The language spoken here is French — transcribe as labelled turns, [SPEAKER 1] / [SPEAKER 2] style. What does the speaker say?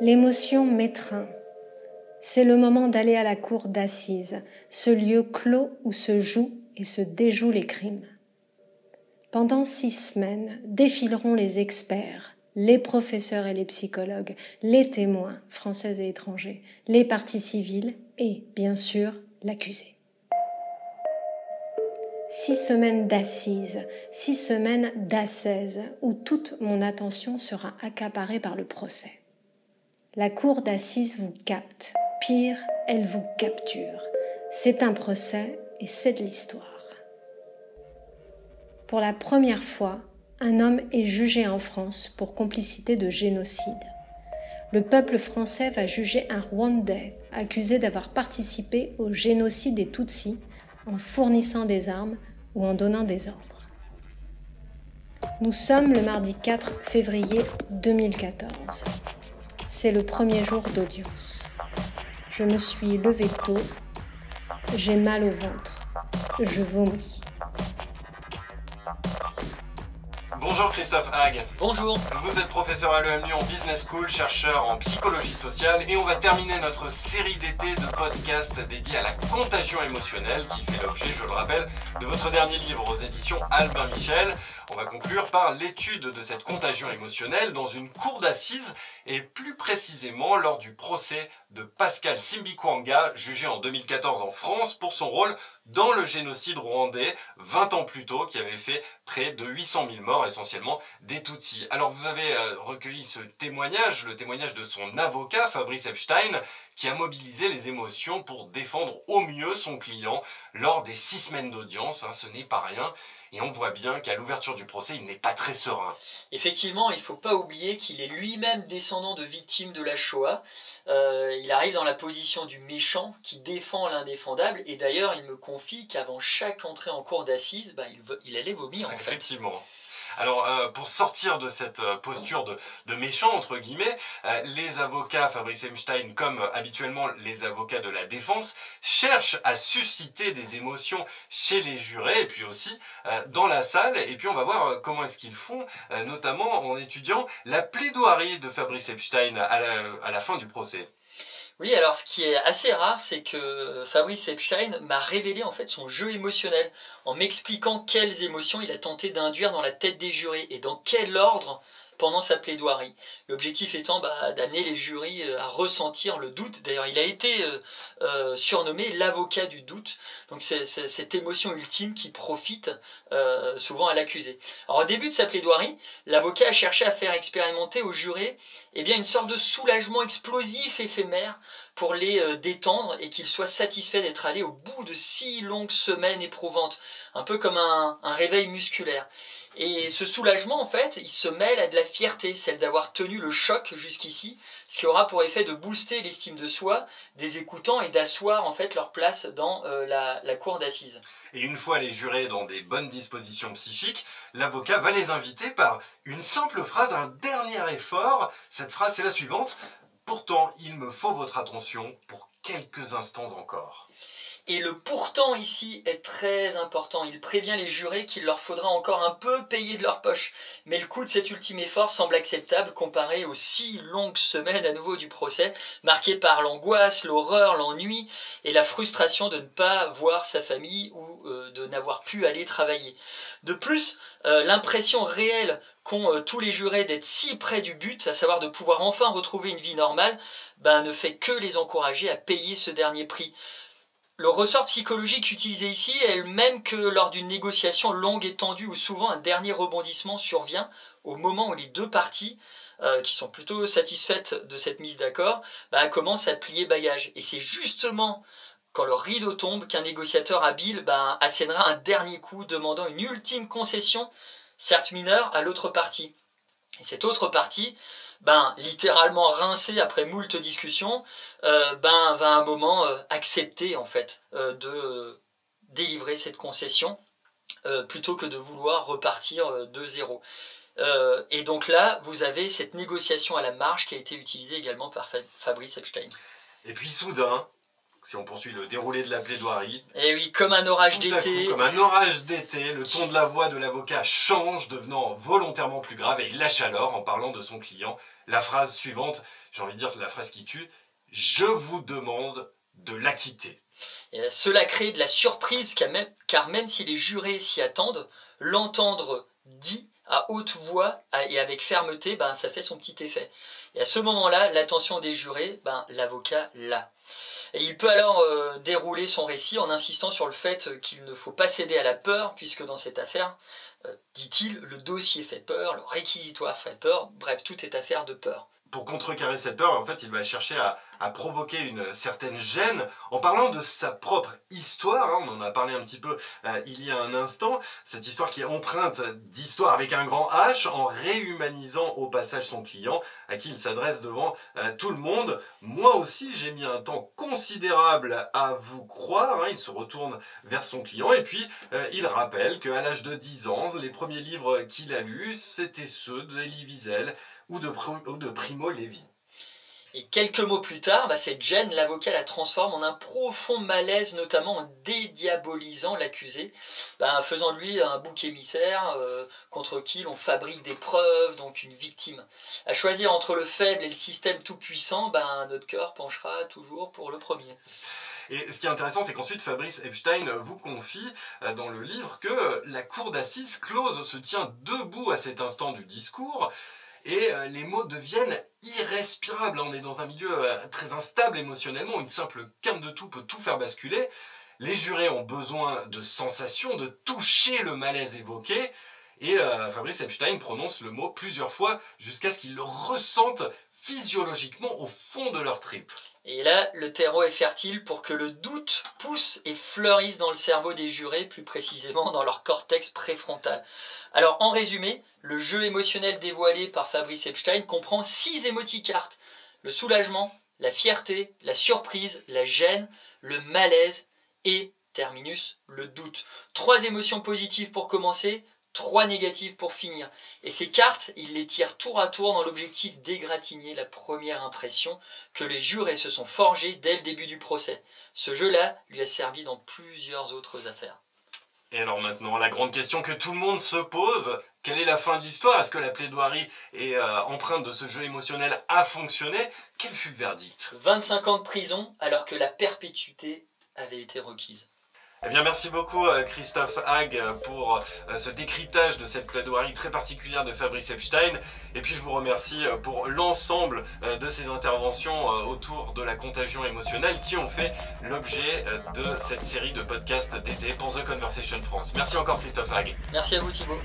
[SPEAKER 1] L'émotion m'étreint. C'est le moment d'aller à la cour d'assises, ce lieu clos où se jouent et se déjouent les crimes. Pendant six semaines défileront les experts, les professeurs et les psychologues, les témoins, français et étrangers, les parties civiles et, bien sûr, l'accusé. Six semaines d'assises, six semaines d'assaise, où toute mon attention sera accaparée par le procès. La cour d'assises vous capte, pire, elle vous capture. C'est un procès et c'est de l'histoire. Pour la première fois, un homme est jugé en France pour complicité de génocide. Le peuple français va juger un Rwandais accusé d'avoir participé au génocide des Tutsis en fournissant des armes ou en donnant des ordres. Nous sommes le mardi 4 février 2014. C'est le premier jour d'audience. Je me suis levée tôt. J'ai mal au ventre. Je vomis.
[SPEAKER 2] Bonjour Christophe Hague.
[SPEAKER 3] Bonjour.
[SPEAKER 2] Vous êtes professeur à l'EM Lyon Business School, chercheur en psychologie sociale et on va terminer notre série d'été de podcasts dédiés à la contagion émotionnelle qui fait l'objet, je le rappelle, de votre dernier livre aux éditions Albin Michel. On va conclure par l'étude de cette contagion émotionnelle dans une cour d'assises et plus précisément lors du procès de Pascal Simbikwanga, jugé en 2014 en France pour son rôle dans le génocide rwandais 20 ans plus tôt qui avait fait près de 800 000 morts essentiellement des Tutsis. Alors vous avez euh, recueilli ce témoignage, le témoignage de son avocat Fabrice Epstein qui a mobilisé les émotions pour défendre au mieux son client lors des six semaines d'audience, hein, ce n'est pas rien. Et on voit bien qu'à l'ouverture du procès, il n'est pas très serein.
[SPEAKER 3] Effectivement, il ne faut pas oublier qu'il est lui-même descendant de victimes de la Shoah. Euh, il arrive dans la position du méchant qui défend l'indéfendable. Et d'ailleurs, il me confie qu'avant chaque entrée en cour d'assises, bah, il, il, allait vomir. En
[SPEAKER 2] Effectivement. Alors, euh, pour sortir de cette euh, posture de, méchant, entre guillemets, euh, les avocats, Fabrice Einstein, comme habituellement les avocats de la défense, cherchent à susciter des émotions chez les jurés, et puis aussi dans la salle. Et puis, on va voir comment est-ce qu'ils font, notamment en étudiant la plaidoirie de Fabrice Epstein à la fin du procès.
[SPEAKER 3] Oui, alors ce qui est assez rare, c'est que Fabrice Epstein m'a révélé en fait son jeu émotionnel en m'expliquant quelles émotions il a tenté d'induire dans la tête des jurés et dans quel ordre pendant sa plaidoirie. L'objectif étant bah, d'amener les jurys euh, à ressentir le doute. D'ailleurs, il a été euh, euh, surnommé l'avocat du doute. Donc c'est cette émotion ultime qui profite souvent à l'accusé. Alors au début de sa plaidoirie, l'avocat a cherché à faire expérimenter aux jurés eh bien, une sorte de soulagement explosif éphémère pour les détendre et qu'ils soient satisfaits d'être allés au bout de six longues semaines éprouvantes, un peu comme un réveil musculaire. Et ce soulagement, en fait, il se mêle à de la fierté, celle d'avoir tenu le choc jusqu'ici, ce qui aura pour effet de booster l'estime de soi des écoutants et d'asseoir en fait leur place dans euh, la, la cour d'assises.
[SPEAKER 2] Et une fois les jurés dans des bonnes dispositions psychiques, l'avocat va les inviter par une simple phrase, un dernier effort. Cette phrase, c'est la suivante. Pourtant, il me faut votre attention pour quelques instants encore.
[SPEAKER 3] Et le pourtant ici est très important. Il prévient les jurés qu'il leur faudra encore un peu payer de leur poche. Mais le coût de cet ultime effort semble acceptable comparé aux six longues semaines à nouveau du procès, marquées par l'angoisse, l'horreur, l'ennui et la frustration de ne pas voir sa famille ou euh, de n'avoir pu aller travailler. De plus, euh, l'impression réelle qu'ont euh, tous les jurés d'être si près du but, à savoir de pouvoir enfin retrouver une vie normale, ben, ne fait que les encourager à payer ce dernier prix. Le ressort psychologique utilisé ici est le même que lors d'une négociation longue et tendue où souvent un dernier rebondissement survient au moment où les deux parties, euh, qui sont plutôt satisfaites de cette mise d'accord, bah, commencent à plier bagage. Et c'est justement quand le rideau tombe qu'un négociateur habile bah, assénera un dernier coup demandant une ultime concession, certes mineure, à l'autre partie. Et cette autre partie, ben, littéralement rincé après moult discussions, euh, ben, va à un moment euh, accepter en fait euh, de délivrer cette concession plutôt que de vouloir repartir de zéro. et donc là, vous avez cette négociation à la marge qui a été utilisée également par Fabrice Epstein.
[SPEAKER 2] Et puis soudain, si on poursuit le déroulé de la plaidoirie.
[SPEAKER 3] Et eh oui, comme un orage d'été.
[SPEAKER 2] Comme un orage d'été, le ton de la voix de l'avocat change, devenant volontairement plus grave, et il lâche alors, en parlant de son client, la phrase suivante, j'ai envie de dire la phrase qui tue, Je vous demande de l'acquitter.
[SPEAKER 3] cela crée de la surprise car même si les jurés s'y attendent, l'entendre dit à haute voix et avec fermeté, ben, ça fait son petit effet. Et à ce moment-là, l'attention des jurés, ben, l'avocat l'a. Et il peut alors euh, dérouler son récit en insistant sur le fait qu'il ne faut pas céder à la peur, puisque dans cette affaire, dit-il, le dossier fait peur, le réquisitoire fait peur, bref, tout est affaire de peur.
[SPEAKER 2] Pour contrecarrer cette peur, en fait, il va chercher à, provoquer une certaine gêne en parlant de sa propre histoire. Hein. on en a parlé un petit peu euh, il y a un instant. Cette histoire qui est empreinte d'histoire avec un grand H en réhumanisant au passage son client à qui il s'adresse devant euh, tout le monde. Moi aussi, j'ai mis un temps considérable à vous croire. Hein. il se retourne vers son client et puis euh, il rappelle qu'à l'âge de 10 ans, les premiers livres qu'il a lus, c'était ceux d'Elie Wiesel ou de Primo Levi.
[SPEAKER 3] Et quelques mots plus tard, bah, cette gêne, l'avocat la transforme en un profond malaise, notamment en dédiabolisant l'accusé, bah, faisant lui un bouc émissaire euh, contre qui l'on fabrique des preuves, donc une victime. À choisir entre le faible et le système tout-puissant, bah, notre cœur penchera toujours pour le premier.
[SPEAKER 2] Et ce qui est intéressant, c'est qu'ensuite Fabrice Epstein vous confie euh, dans le livre que la cour d'assises close se tient debout à cet instant du discours et euh, les mots deviennent irrespirables. On est dans un milieu euh, très instable émotionnellement, une simple quinte de tout peut tout faire basculer. Les jurés ont besoin de sensations, de toucher le malaise évoqué, et euh, Fabrice Epstein prononce le mot plusieurs fois jusqu'à ce qu'ils le ressentent physiologiquement au fond de leur tripes.
[SPEAKER 3] Et là, le terreau est fertile pour que le doute pousse et fleurisse dans le cerveau des jurés, plus précisément dans leur cortex préfrontal. Alors, en résumé, le jeu émotionnel dévoilé par Fabrice Epstein comprend six émoticartes. Le soulagement, la fierté, la surprise, la gêne, le malaise et, terminus, le doute. Trois émotions positives pour commencer, trois négatives pour finir. Et ces cartes, il les tire tour à tour dans l'objectif d'égratigner la première impression que les jurés se sont forgés dès le début du procès. Ce jeu-là lui a servi dans plusieurs autres affaires.
[SPEAKER 2] Et alors maintenant, la grande question que tout le monde se pose, quelle est la fin de l'histoire? Est-ce que la plaidoirie et euh, empreinte de ce jeu émotionnel a fonctionné Quel fut le verdict?
[SPEAKER 3] 25 ans de prison alors que la perpétuité avait été requise.
[SPEAKER 2] Eh bien, merci beaucoup euh, Christophe Hague pour euh, ce décryptage de cette plaidoirie très particulière de Fabrice Epstein. Et puis je vous remercie euh, pour l'ensemble de ces interventions autour de la contagion émotionnelle qui ont fait l'objet de cette série de podcasts d'été pour The Conversation France. Merci encore Christophe Hague.
[SPEAKER 3] Merci à vous Thibault.